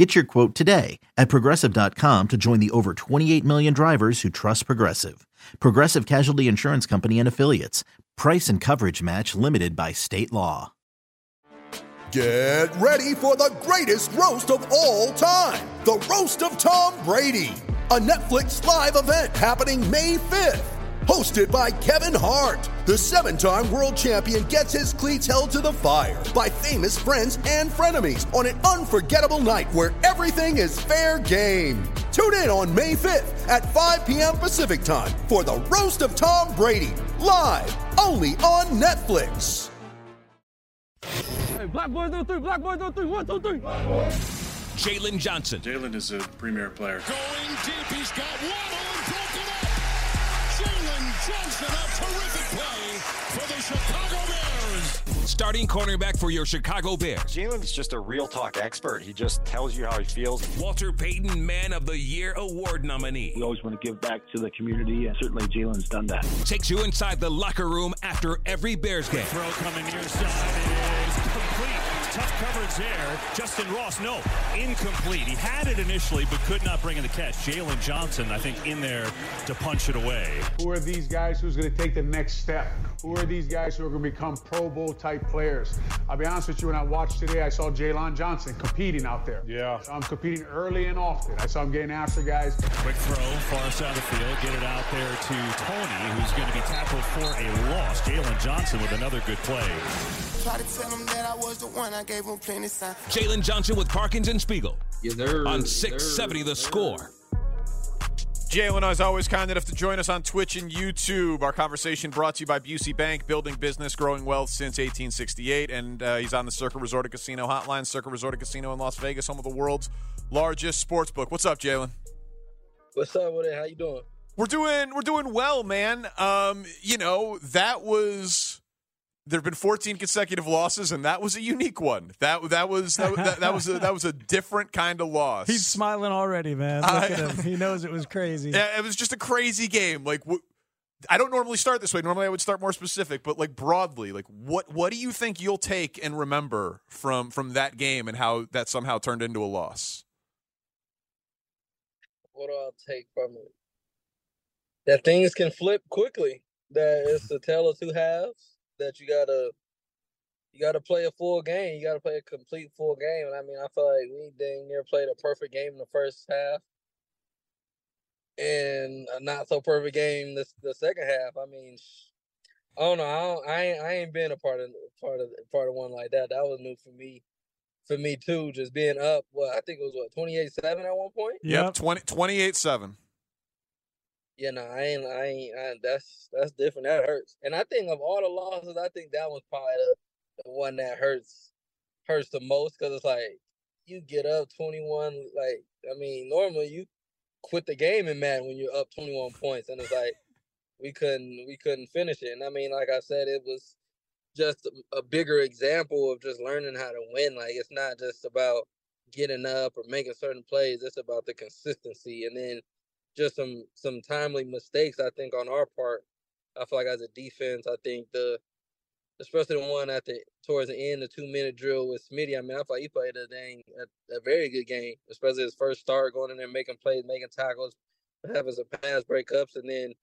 Get your quote today at progressive.com to join the over 28 million drivers who trust Progressive. Progressive Casualty Insurance Company and Affiliates. Price and coverage match limited by state law. Get ready for the greatest roast of all time the Roast of Tom Brady, a Netflix live event happening May 5th. Hosted by Kevin Hart, the seven time world champion gets his cleats held to the fire by famous friends and frenemies on an unforgettable night where everything is fair game. Tune in on May 5th at 5 p.m. Pacific time for the Roast of Tom Brady, live only on Netflix. Hey, black boys on three, black boys on three, one, two, three. Jaylon Johnson. Jaylon is a premier player. Going deep, he's got Waddle Starting cornerback for your Chicago Bears. Jaylon's just a real talk expert. He just tells you how he feels. Walter Payton Man of the Year award nominee. We always want to give back to the community, and certainly Jaylon's done that. Takes you inside the locker room after every Bears game. Throw coming near side is complete. Tough coverage there. Justin Ross, no, incomplete. He had it initially, but could not bring in the catch. Jaylon Johnson, I think, in there to punch it away. Who are these guys who's going to take the next step? Who are these guys who are going to become Pro Bowl type players? I'll be honest with you, when I watched today, I saw Jaylon Johnson competing out there. Yeah. So I'm competing early and often. I saw him getting after guys. Quick throw, far side of the field. Get it out there to Tony, who's going to be tackled for a loss. Jaylon Johnson with another good play. Try to tell him that I was the one. I gave him plenty sign. Jaylon Johnson with Parkins and Spiegel. Yeah, they're, on 670 they're, the score. Jaylon is always kind enough to join us on Twitch and YouTube. Our conversation brought to you by Busey Bank, building business, growing wealth since 1868. And uh, he's on the Circa Resort and Casino hotline. Circa Resort and Casino in Las Vegas, home of the world's largest sports book. What's up, Jaylon? What's up with it? How you doing? We're doing we're doing well, man. Um, you know that was there have been 14 consecutive losses, and that was a unique one. That that was that, that, that was a, that was a different kind of loss. He's smiling already, man. Look at him. He knows it was crazy. Yeah, it was just a crazy game. Like I don't normally start this way. Normally, I would start more specific, but like broadly, like what what do you think you'll take and remember from from that game and how that somehow turned into a loss? What do I take from it? That things can flip quickly. That it's a tale of two halves that you gotta you gotta play a full game. You gotta play a complete full game. And I mean, I feel like we dang near played a perfect game in the first half, and a not so perfect game this the second half. I mean, I don't know. I don't, I ain't, I ain't been a part of part of part of one like that. That was new for me. For me too, just being up. Well, I think it was what twenty eight seven at one point. Yep, 20, 28 seven. Yeah, no, I ain't. I ain't. I, that's that's different. That hurts. And I think of all the losses, I think that was probably the, the one that hurts hurts the most because it's like you get up twenty one. Like I mean, normally you quit the game in Madden when you're up twenty one points, and it's like we couldn't we couldn't finish it. And I mean, like I said, it was just a bigger example of just learning how to win. Like it's not just about getting up or making certain plays. It's about the consistency, and then just some some timely mistakes. I think on our part. I feel like as a defense, I think the especially the one at the towards the end, the two minute drill with Smitty. I mean, I feel like he played a dang a, a very good game, especially his first start going in there making plays, making tackles, having some pass breakups, and then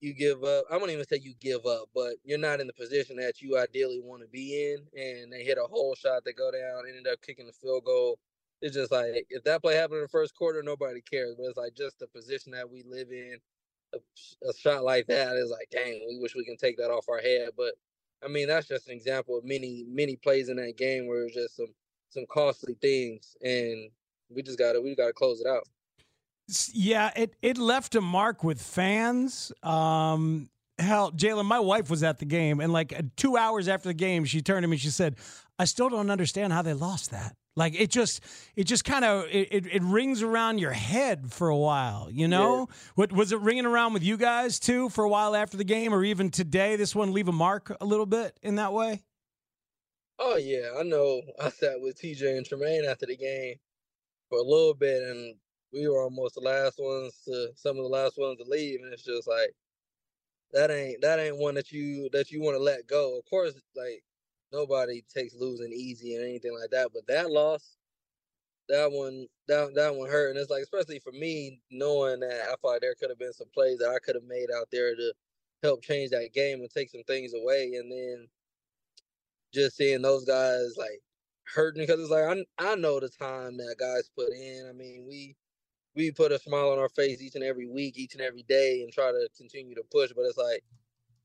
you give up. I won't even say you give up, but you're not in the position that you ideally want to be in. And they hit a whole shot that go down, ended up kicking the field goal. It's just like if that play happened in the first quarter, nobody cares. But it's like just the position that we live in. A, a shot like that is like, dang, we wish we can take that off our head. But I mean, that's just an example of many, many plays in that game where it's just some some costly things, and we just gotta we gotta close it out. Yeah, it it left a mark with fans. Um, hell, Jaylon, my wife was at the game, and like two hours after the game, she turned to me. She said, "I still don't understand how they lost that." Like it just, it just kind of it, it, it, rings around your head for a while. You know, yeah. what was it ringing around with you guys too for a while after the game, or even today? This one leave a mark a little bit in that way. Oh yeah, I know. I sat with TJ and Tremaine after the game for a little bit, and we were almost the last ones to some of the last ones to leave, and it's just like that ain't that ain't one that you that you want to let go. Of course, like nobody takes losing easy or anything like that. But that loss, that one, that that one hurt, and it's like especially for me knowing that I thought there could have been some plays that I could have made out there to help change that game and take some things away, and then just seeing those guys like hurting because it's like I I know the time that guys put in. I mean we we put a smile on our face each and every week, each and every day, and try to continue to push. But it's like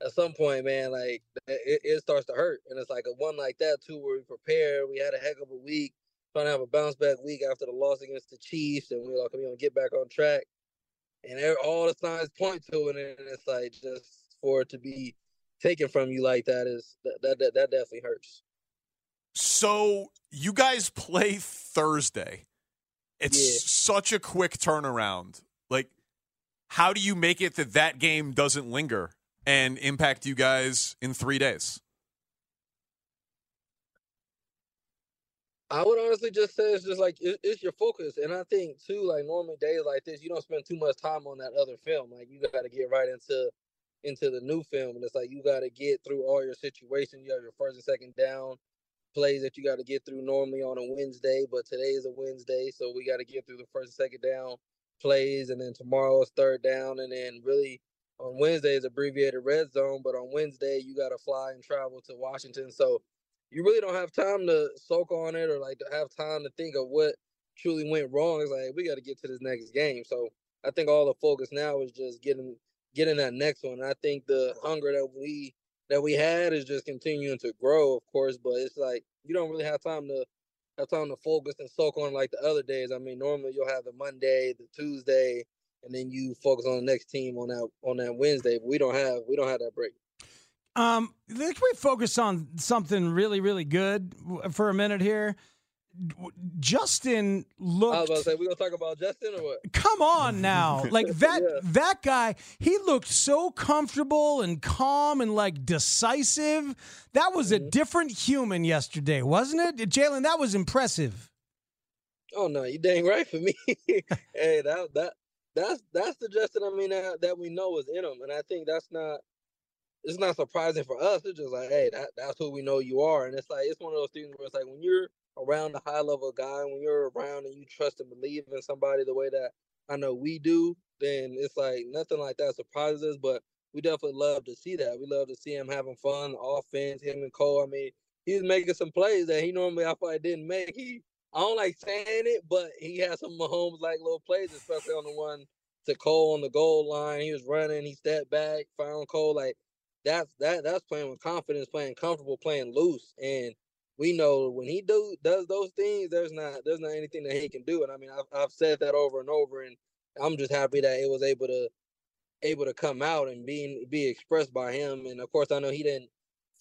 at some point, man, like it, it starts to hurt. And it's like a one like that too, where we prepare. We had a heck of a week, trying to have a bounce back week after the loss against the Chiefs, and we are like, we're gonna get back on track. And all the signs point to it, and it's like just for it to be taken from you like that is that that, that, that definitely hurts. So you guys play Thursday. It's yeah. such a quick turnaround. Like, how do you make it that that game doesn't linger? And impact you guys in three days? I would honestly just say it's just like it, it's your focus, and I think too, like normally days like this, you don't spend too much time on that other film. Like you got to get right into into the new film, and it's like you got to get through all your situations. You have your first and second down plays that you got to get through normally on a Wednesday, but today is a Wednesday, so we got to get through the first and second down plays, and then tomorrow is third down, and then really on Wednesday is abbreviated red zone, but on Wednesday you got to fly and travel to Washington. So you really don't have time to soak on it or like to have time to think of what truly went wrong. It's like we got to get to this next game. So I think all the focus now is just getting getting that next one. And I think the hunger that we that we had is just continuing to grow, of course, but it's like you don't really have time to have time to focus and soak on like the other days. I mean, normally you'll have the Monday, the Tuesday, and then you focus on the next team on that on that Wednesday. But we don't have we don't have that break. Um, can we focus on something really really good for a minute here? Justin looked. I was about to say we're gonna talk about Justin or what? Come on now, like that yeah. that guy. He looked so comfortable and calm and like decisive. That was mm-hmm. a different human yesterday, wasn't it, Jaylon? That was impressive. Oh no, you dang right for me. hey, that that that's that's the Justin I mean that, that we know is in him, and I think that's not it's not surprising for us. It's just like, hey, that, that's who we know you are, and it's like it's one of those things where it's like when you're around a high level guy, when you're around and you trust and believe in somebody the way that I know we do, then it's like nothing like that surprises us. But we definitely love to see that. We love to see him having fun, offense. Him and Cole. I mean, he's making some plays that he normally I probably didn't make. He I don't like saying it, but he had some Mahomes like little plays, especially on the one to Cole on the goal line. He was running, he stepped back, found Cole. Like that's that that's playing with confidence, playing comfortable, playing loose. And we know when he do does those things, there's not there's not anything that he can do. And I mean, I've I've said that over and over, and I'm just happy that it was able to able to come out and being be expressed by him. And of course, I know he didn't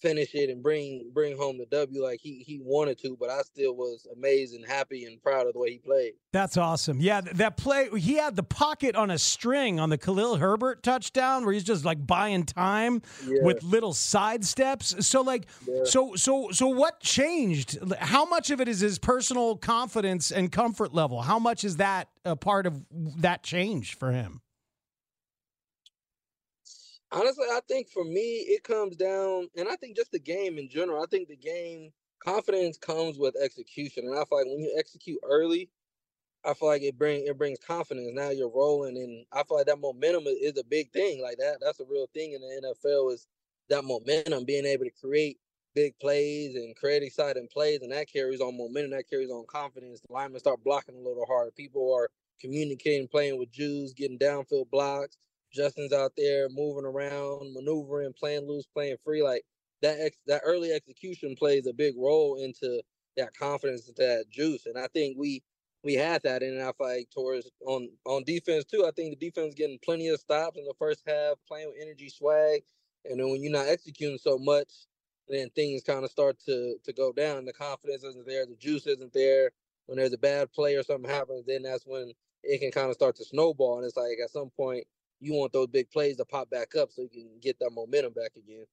finish it and bring bring home the W like he he wanted to, but I still was amazed and happy and proud of the way he played. That's awesome. Yeah, that play he had the pocket on a string on the Khalil Herbert touchdown where he's just like buying time yeah. with little side steps. So like yeah. so so so what changed? How much of it is his personal confidence and comfort level? How much is that a part of that change for him? Honestly, I think for me, it comes down, and I think just the game in general. I think the game confidence comes with execution, and I feel like when you execute early, I feel like it bring it brings confidence. Now you're rolling, and I feel like that momentum is a big thing. Like that, that's a real thing in the NFL is that momentum, being able to create big plays and create exciting plays, and that carries on momentum. That carries on confidence. The linemen start blocking a little harder. People are communicating, playing with Jews, getting downfield blocks. Justin's out there moving around, maneuvering, playing loose, playing free. Like that, ex- that early execution plays a big role into that confidence, into that juice. And I think we we had that in our fight towards on on defense too. I think the defense getting plenty of stops in the first half, playing with energy, swag, and then when you're not executing so much, then things kind of start to to go down. The confidence isn't there, the juice isn't there. When there's a bad play or something happens, then that's when it can kind of start to snowball. And it's like at some point you want those big plays to pop back up so you can get that momentum back again.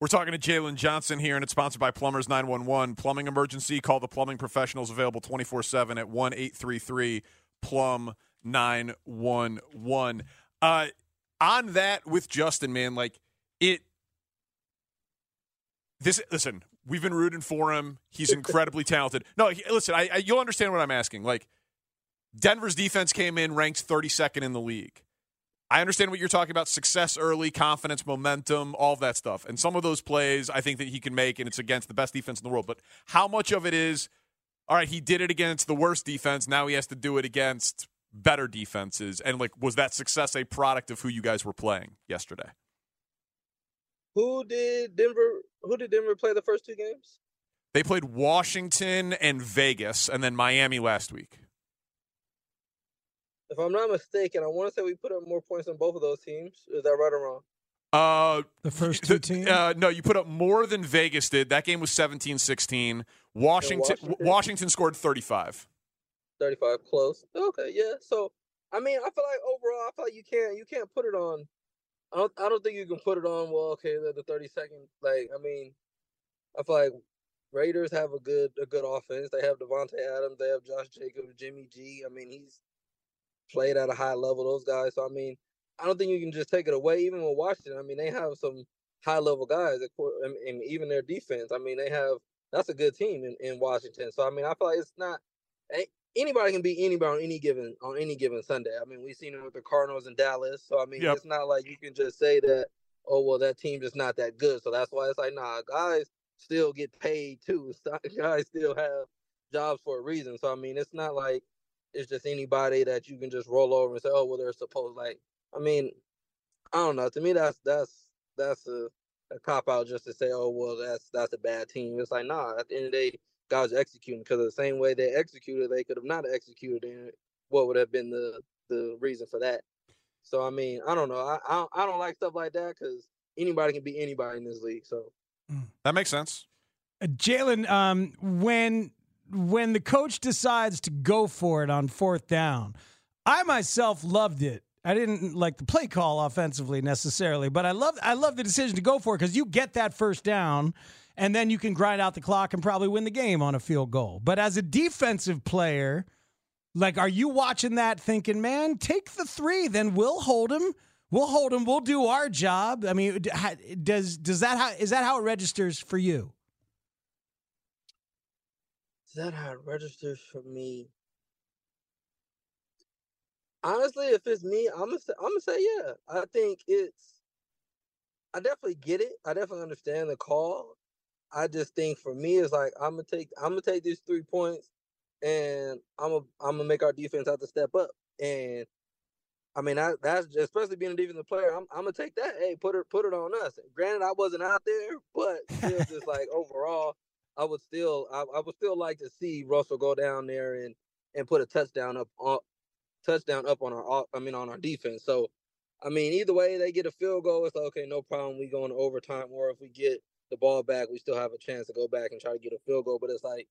We're talking to Jaylon Johnson here, and it's sponsored by Plumbers 911. Plumbing emergency, call the plumbing professionals available 24 7 at 1 833 Plum 911. Uh, on that with Justin, man, like it. This listen, we've been rooting for him. He's incredibly talented. No, he, listen, I, I, you'll understand what I'm asking. Like Denver's defense came in ranked 32nd in the league. I understand what you're talking about success early, confidence, momentum, all that stuff. And some of those plays I think that he can make, and it's against the best defense in the world. But how much of it is, all right, he did it against the worst defense. Now he has to do it against better defenses. And, like, was that success a product of who you guys were playing yesterday? Who did Denver? Who did Denver play the first two games? They played Washington and Vegas, and then Miami last week if I'm not mistaken, I want to say we put up more points on both of those teams. Is that right or wrong? Uh, the first two teams? Uh, no, you put up more than Vegas did. That game was 17-16. Washington, Washington Washington scored 35. 35 close. Okay, yeah. So, I mean, I feel like overall, I feel like you can't you can't put it on. I don't I don't think you can put it on. Well, okay, the, the 32nd. Like, I mean, I feel like Raiders have a good a good offense. They have Davante Adams. They have Josh Jacobs, Jimmy G. I mean, he's played at a high level. Those guys. So I mean, I don't think you can just take it away. Even with Washington, I mean, they have some high level guys. And even their defense. I mean, they have that's a good team in, in Washington. So I mean, I feel like it's not anybody can beat anybody on any given on any given Sunday. I mean, we've seen it with the Cardinals in Dallas. So I mean, yep. it's not like you can just say that. Oh well, that team is not that good. So that's why it's like, nah, guys still get paid too. Guys still have jobs for a reason. So I mean, it's not like it's just anybody that you can just roll over and say, oh, well, they're supposed like. I mean, I don't know. To me, that's that's that's a, a cop out just to say, oh, well, that's that's a bad team. It's like, nah. At the end of the day, guys are executing because the same way they executed, they could have not executed. And what would have been the the reason for that? So I mean, I don't know. I I don't, I don't like stuff like that because anybody can be anybody in this league. So hmm. that makes sense. Uh, Jaylon, um, when when the coach decides to go for it on fourth down, I myself loved it. I didn't like the play call offensively necessarily, but I love I love the decision to go for it because you get that first down, and then you can grind out the clock and probably win the game on a field goal. But as a defensive player, like, are you watching that thinking, man, take the three, then we'll hold him. We'll hold him. We'll do our job. I mean, does does that how is that how it registers for you? That it registers for me? Honestly, if it's me, I'm gonna say, I'm gonna say yeah. I think it's. I definitely get it. I definitely understand the call. I just think for me, it's like I'm gonna take I'm gonna take these three points, and I'm gonna I'm gonna make our defense have to step up. And I mean, I, that's especially being a defensive player. I'm, I'm gonna take that. Hey, put it put it on us. Granted, I wasn't out there, but still, just like overall, I would still I, I, would still like to see Russell go down there and and put a touchdown up on touchdown up on our I mean on our defense. So I mean either way they get a field goal, it's like okay, no problem. We go into overtime, or if we get the ball back, we still have a chance to go back and try to get a field goal. But it's like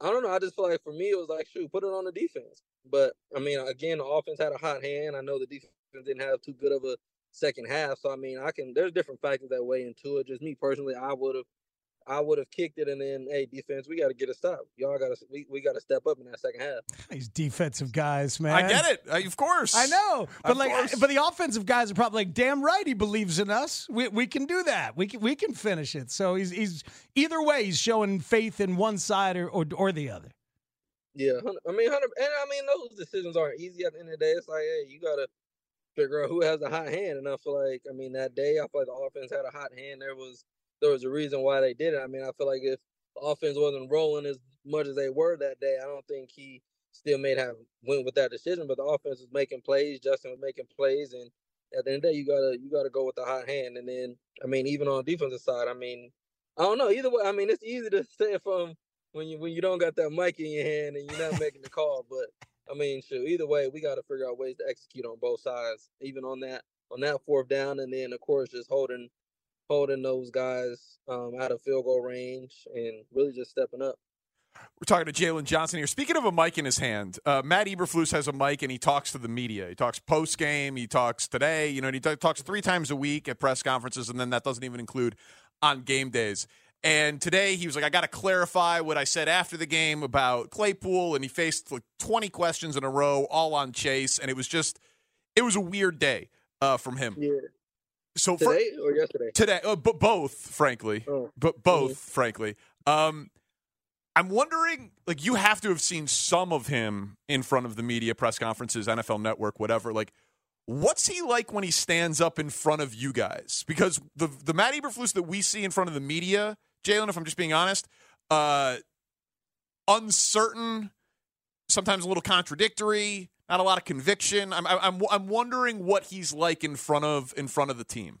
I don't know. I just feel like for me it was like shoot, put it on the defense. But I mean again, the offense had a hot hand. I know the defense didn't have too good of a second half. So I mean I can there's different factors that weigh into it. Just me personally, I would have I would have kicked it, and then hey, defense, we got to get a stop. Y'all got to we, we got to step up in that second half. These defensive guys, man. I get it, uh, of course. I know, but of like, course. but the offensive guys are probably like, damn right, he believes in us. We we can do that. We can we can finish it. So he's he's either way, he's showing faith in one side or or, or the other. Yeah, I mean, and I mean those decisions aren't easy at the end of the day. It's like, hey, you got to figure out who has the hot hand, and I feel like, I mean, that day I feel like the offense had a hot hand. There was there was a reason why they did it. I mean, I feel like if the offense wasn't rolling as much as they were that day, I don't think he still may have went with that decision. But the offense was making plays, Justin was making plays, and at the end of the day, you gotta you gotta go with the hot hand. And then, I mean, even on the defensive side, I mean, I don't know. Either way, I mean, it's easy to say from um, when you when you don't got that mic in your hand and you're not making the call. But I mean, sure. Either way, we got to figure out ways to execute on both sides, even on that on that fourth down, and then of course just holding holding those guys um, out of field goal range and really just stepping up. We're talking to Jaylon Johnson here. Speaking of a mic in his hand, uh, Matt Eberflus has a mic and he talks to the media. He talks post game. He talks today. You know, he t- talks three times a week at press conferences, and then that doesn't even include on game days. And today he was like, I got to clarify what I said after the game about Claypool, and he faced like 20 questions in a row, all on Chase, and it was just, it was a weird day uh, from him. Yeah. So today for, or yesterday? Today, uh, b- both, frankly, oh. but both, mm-hmm. frankly. Um, I'm wondering, like, you have to have seen some of him in front of the media, press conferences, NFL Network, whatever. Like, what's he like when he stands up in front of you guys? Because the the Matt Eberflus that we see in front of the media, Jaylon, if I'm just being honest, uh, uncertain, sometimes a little contradictory, not a lot of conviction. I'm I'm I'm wondering what he's like in front of in front of the team.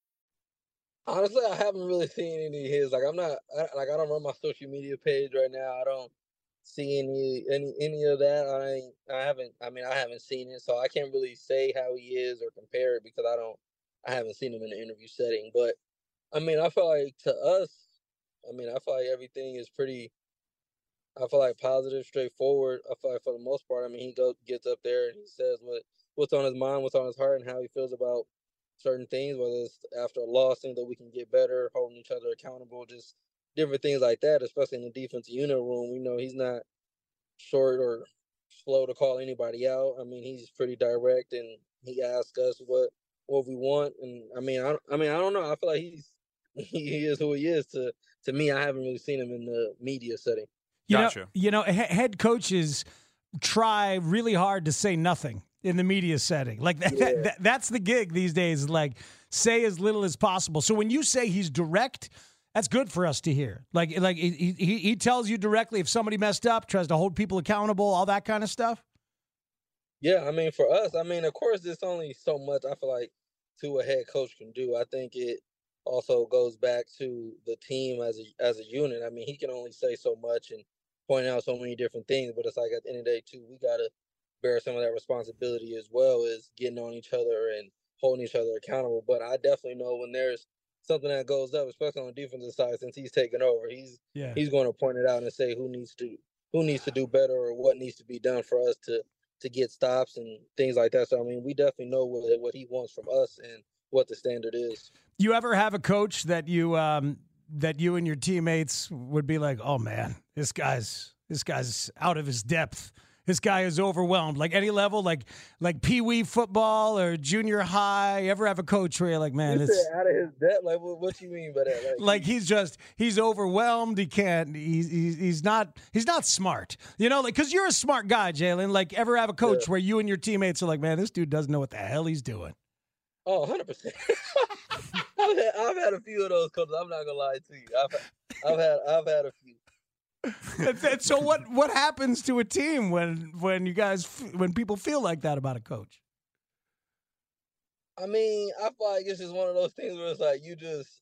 Honestly, I haven't really seen any of his. Like, I'm not I, like I don't run my social media page right now. I don't see any any any of that. I ain't, I haven't. I mean, I haven't seen it, so I can't really say how he is or compare it because I don't. I haven't seen him in an interview setting. But I mean, I feel like to us, I mean, I feel like everything is pretty. I feel like positive, straightforward. I feel like for the most part, I mean, he goes gets up there and he says what what's on his mind, what's on his heart, and how he feels about certain things, whether it's after a loss, things that we can get better, holding each other accountable, just different things like that, especially in the defensive unit room. We know he's not short or slow to call anybody out. I mean, he's pretty direct and he asks us what what we want. And I mean, I, I mean, I don't know. I feel like he's he is who he is. To to me, I haven't really seen him in the media setting. You gotcha. know, you know, head coaches try really hard to say nothing in the media setting. Like that, yeah. that, that, that's the gig these days. Like say as little as possible. So when you say he's direct, that's good for us to hear. Like like he he, he tells you directly if somebody messed up, tries to hold people accountable, all that kind of stuff. Yeah, I mean for us, I mean of course there's only so much I feel like to a head coach can do. I think it also goes back to the team as a as a unit. I mean, he can only say so much and point out so many different things, but it's like at the end of the day too, we gotta bear some of that responsibility as well as getting on each other and holding each other accountable. But I definitely know when there's something that goes up, especially on the defensive side, since he's taken over, he's yeah. he's going to point it out and say who needs to who needs to do better or what needs to be done for us to to get stops and things like that. So I mean, we definitely know what what he wants from us and what the standard is. You ever have a coach that you um that you and your teammates would be like, "Oh man, this guy's this guy's out of his depth." This guy is overwhelmed. Like any level, like like pee wee football or junior high. Ever have a coach where you're like, man, it's out of his depth. Like, what, what you mean by that? Like, like he's just he's overwhelmed. He can't. He's he's, not he's not smart. You know, like because you're a smart guy, Jaylon. Like ever have a coach yeah. where you and your teammates are like, man, this dude doesn't know what the hell he's doing. Oh, 100 percent. I've had I've had a few of those coaches. I'm not gonna lie to you. I've I've had I've had a few so what what happens to a team when when you guys when people feel like that about a coach? I mean, I feel like it's just one of those things where it's like you just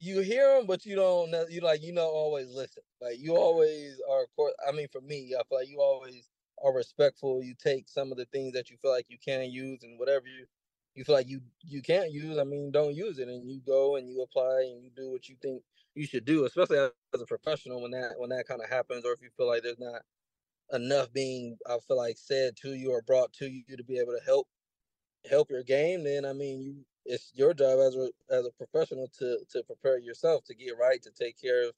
you hear them, but you don't you like you don't always listen. Like you always are. Of course, I mean, for me, I feel like you always are respectful. You take some of the things that you feel like you can use, and whatever you you feel like you you can't use. I mean, don't use it, and you go and you apply and you do what you think you should do, especially as a professional when that when that kind of happens, or if you feel like there's not enough being I feel like said to you or brought to you to be able to help help your game, then I mean you it's your job as a as a professional to to prepare yourself to get right, to take care of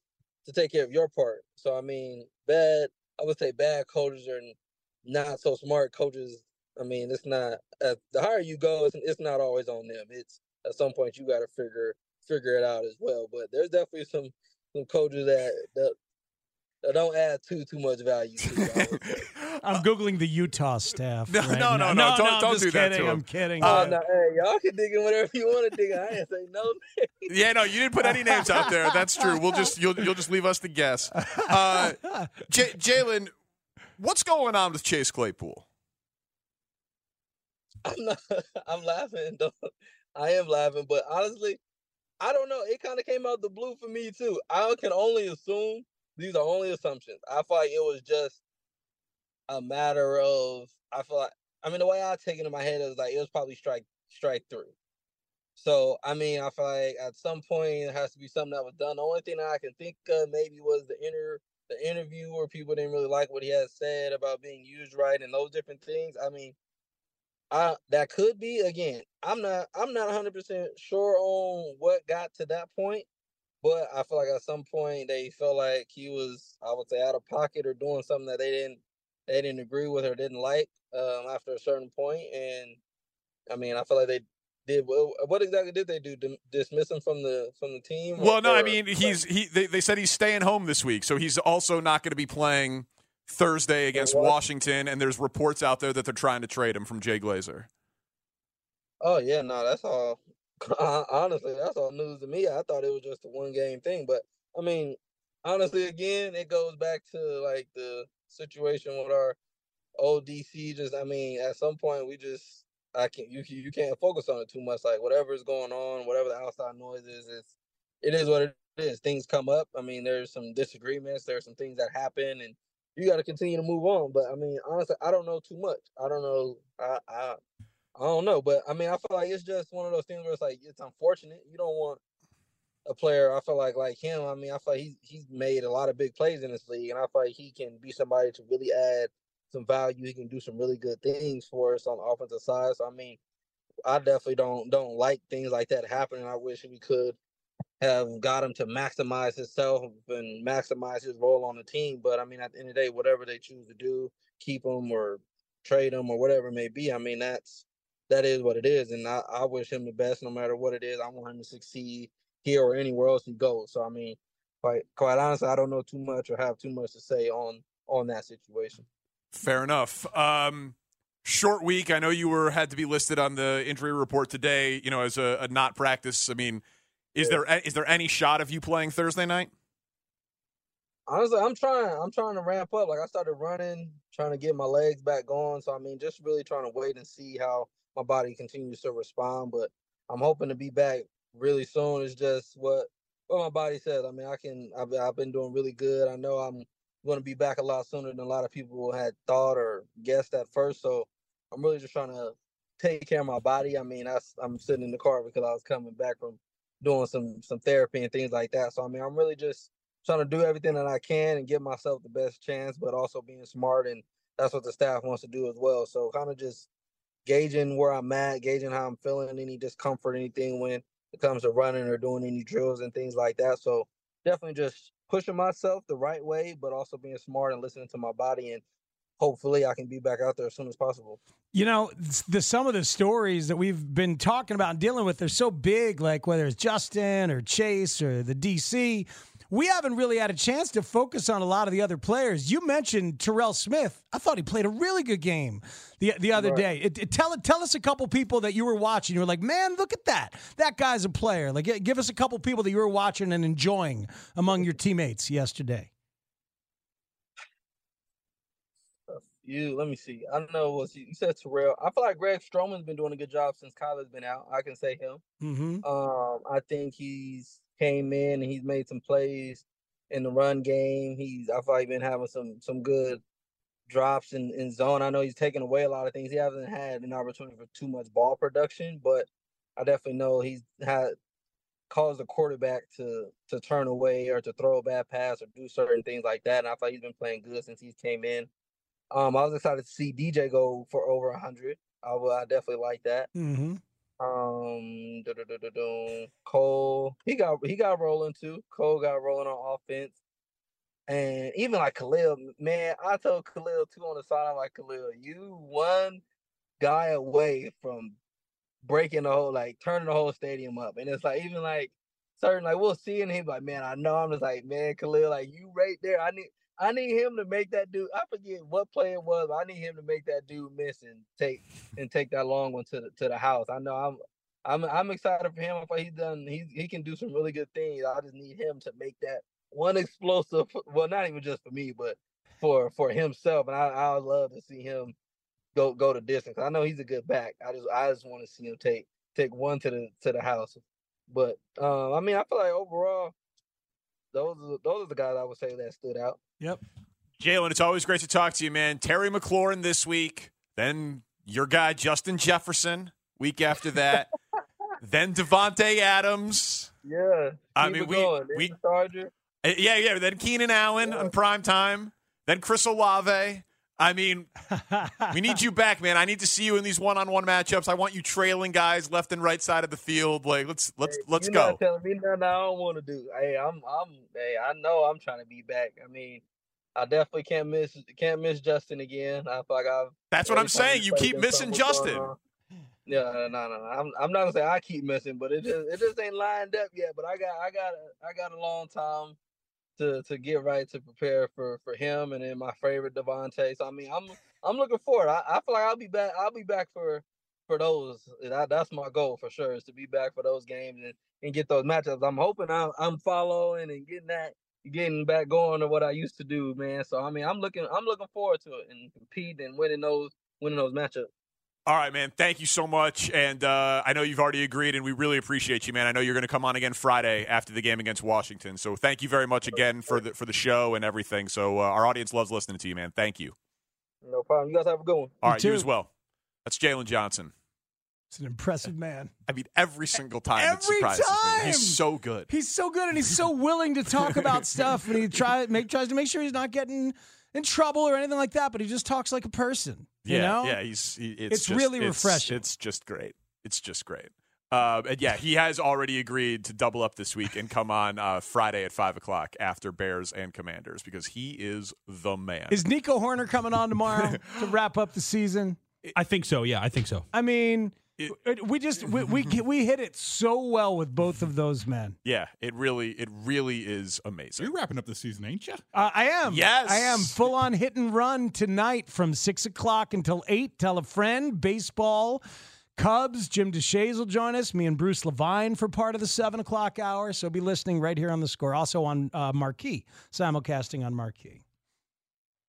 to take care of your part. So I mean, bad I would say bad coaches are not so smart coaches. I mean, it's not uh, the higher you go, it's, it's not always on them. It's at some point you got to figure figure it out as well. But there's definitely some some coaches that that that don't add too too much value. To I'm googling the Utah staff. No, right no, now. no, no, don't- I'm don't just do that to kidding, him. I'm kidding. Oh no, hey, y'all can dig in whatever you want to dig in. I ain't say no. Yeah, no, you didn't put any names out there. That's true. We'll just you'll you'll just leave us to guess. Uh, J- Jaylon, what's going on with Chase Claypool? I'm not. I'm laughing. Though. I am laughing, but honestly, I don't know. It kind of came out the blue for me too. I can only assume these are only assumptions. I feel like it was just a matter of. I feel like. I mean, the way I take it in my head is like it was probably strike strike three. So I mean, I feel like at some point it has to be something that was done. The only thing that I can think of maybe was the inter the interview where people didn't really like what he had said about being used right and those different things. I mean, I that could be again. I'm not I'm not 100 percent sure on what got to that point, but I feel like at some point they felt like he was I would say out of pocket or doing something that they didn't they didn't agree with or didn't like um, after a certain point. And I mean, I feel like they did. What, what exactly did they do? Dismiss him from the from the team? or- Well, no, I mean he's he. They, they said he's staying home this week, so he's also not going to be playing Thursday against? Washington. And there's reports out there that they're trying to trade him from Jay Glazer. Oh yeah, no, that's all. Honestly, that's all news to me. I thought it was just a one game thing, but I mean, honestly, again, it goes back to like the situation with our old DC. Just, I mean, at some point, we just, I can't, you you can't focus on it too much. Like whatever is going on, whatever the outside noise is, it's, it is what it is. Things come up. I mean, there's some disagreements. There's some things that happen, and you got to continue to move on. But I mean, honestly, I don't know too much. I don't know. I, I I don't know, but I mean, I feel like it's just one of those things where it's like it's unfortunate. You don't want a player. I feel like like him. I mean, I feel like he's he's made a lot of big plays in this league, and I feel like he can be somebody to really add some value. He can do some really good things for us on the offensive side. So I mean, I definitely don't don't like things like that happening. I wish we could have got him to maximize himself and maximize his role on the team. But I mean, at the end of the day, whatever they choose to do, keep him or trade him or whatever it may be. I mean, that's that is what it is, and I, I wish him the best no matter what it is. I want him to succeed here or anywhere else he goes. So I mean, quite quite honestly, I don't know too much or have too much to say on on that situation. Fair enough. Um, short week. I know you were had to be listed on the injury report today. You know, as a, a not practice. I mean, is there is there any shot of you playing Thursday night? Honestly, I'm trying. I'm trying to ramp up. Like I started running, trying to get my legs back going. So I mean, just really trying to wait and see how my body continues to respond. But I'm hoping to be back really soon. It's just what what my body says. I mean, I can. I've, I've been doing really good. I know I'm going to be back a lot sooner than a lot of people had thought or guessed at first. So I'm really just trying to take care of my body. I mean, I, I'm sitting in the car because I was coming back from doing some some therapy and things like that. So I mean, I'm really just trying to do everything that I can and give myself the best chance, but also being smart and that's what the staff wants to do as well. So kind of just gauging where I'm at, gauging how I'm feeling, any discomfort, anything when it comes to running or doing any drills and things like that. So definitely just pushing myself the right way, but also being smart and listening to my body and hopefully I can be back out there as soon as possible. You know, the some of the stories that we've been talking about and dealing with, they're so big, like whether it's Justin or Chase or the DC. We haven't really had a chance to focus on a lot of the other players. You mentioned Terrell Smith. I thought he played a really good game the the other Right. day. It, it- tell tell us a couple people that you were watching. You were like, man, look at that. That guy's a player. Like, give us a couple people that you were watching and enjoying among your teammates yesterday. You let me see. I don't know what you said Terrell. I feel like Greg Stroman's been doing a good job since Kyler's been out. I can say him. Mm-hmm. Um, I think he's came in and he's made some plays in the run game. He's I feel like he's been having some some good drops in, in zone. I know he's taken away a lot of things. He hasn't had an opportunity for too much ball production, but I definitely know he's had caused the quarterback to to turn away or to throw a bad pass or do certain things like that. And I thought he's been playing good since he came in. Um, I was excited to see DJ go for over hundred. I will, I definitely like that. Mm-hmm. Um. Cole, he got he got rolling too. Cole got rolling on offense, and even like Khalil, man, I told Khalil too on the side. I'm like Khalil, you one guy away from breaking the whole like turning the whole stadium up, and it's like even like certain like we'll see, and he's like, man, I know. I'm just like, man, Khalil, like you right there. I need. I need him to make that dude. I forget what play it was. I need him to make that dude miss and take and take that long one to the to the house. I know I'm I'm I'm excited for him. I thought he's done. He he can do some really good things. I just need him to make that one explosive. Well, not even just for me, but for for himself. And I I would love to see him go go the distance. I know he's a good back. I just I just want to see him take take one to the to the house. But um, I mean, I feel like overall, those are, those are the guys I would say that stood out. Yep. Jaylon, it's always great to talk to you, man. Terry McLaurin this week, then your guy Justin Jefferson week after that, then Davante Adams. Yeah, I mean we going. we Charger. Eh, yeah yeah. Then Keenan Allen on prime time. Then Chris Olave. I mean, we need you back, man. I need to see you in these one-on-one matchups. I want you trailing guys left and right side of the field. Like, let's let's hey, let's you're go. Not telling me nothing I don't want to do. Hey, I'm I'm hey, I know I'm trying to be back. I mean, I definitely can't miss can't miss Justin again. I feel like I've. That's what I'm saying. You keep missing Justin. Yeah, no, no, no. I'm I'm not gonna say I keep missing, but it just it just ain't lined up yet. But I got I got a, I got a long time to to get right to prepare for for him and then my favorite Davante. So I mean I'm I'm looking forward. I, I feel like I'll be back. I'll be back for for those. That, that's my goal for sure is to be back for those games and, and get those matchups. I'm hoping I'm, I'm following and getting that getting back going to what I used to do, man. So I mean I'm looking I'm looking forward to it and competing and winning those winning those matchups. All right, man. Thank you so much. And uh, I know you've already agreed, and we really appreciate you, man. I know you're going to come on again Friday after the game against Washington. So thank you very much again for the for the show and everything. So uh, our audience loves listening to you, man. Thank you. No problem. You guys have a good one. All right, you as well. That's Jaylon Johnson. It's an impressive man. I mean, every single time every it surprises time. me. He's so good. He's so good, and he's so willing to talk about stuff, and he try make tries to make sure he's not getting in trouble or anything like that. But he just talks like a person. Yeah, you know? yeah. He's he, it's, It's just- really it's- refreshing. It's just great. It's just great. Uh, and yeah, he has already agreed to double up this week and come on uh, Friday at five o'clock after Bears and Commanders because he is the man. Is Nico Hoerner coming on tomorrow to wrap up the season? I think so. Yeah, I think so. I mean, we just we, we we hit it so well with both of those men. Yeah, it really, it really is amazing. You're wrapping up the season, ain't you? Uh, I am. Yes. I am full on hit and run tonight from six o'clock until eight. Tell a friend. Baseball. Cubs, Jim Deshaies will join us. Me and Bruce Levine for part of the seven o'clock hour. So be listening right here on the score. Also on uh, Marquee, simulcasting on Marquee.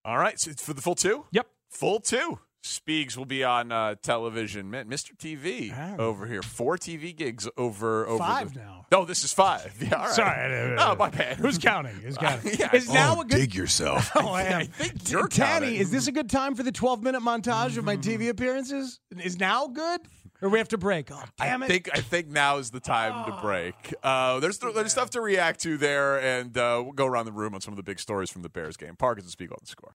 All right, so for the full two. Yep, full two. Speaks will be on uh, television. Man, Mr. TV over here. Four TV gigs over over Five the, now. No, this is five. Yeah, all right. Sorry. Oh, my bad. Who's counting? Who's counting? Yeah. Is now a good dig yourself. Oh, I am. I think you're Tanny, counting. is this a good time for the 12 minute montage of my TV appearances? Is now good? Or we have to break? Oh, damn I it. think I think now is the time to break. Uh, there's there's stuff to react to there, and uh, we'll go around the room on some of the big stories from the Bears game. Parkins and Spiegel on the score.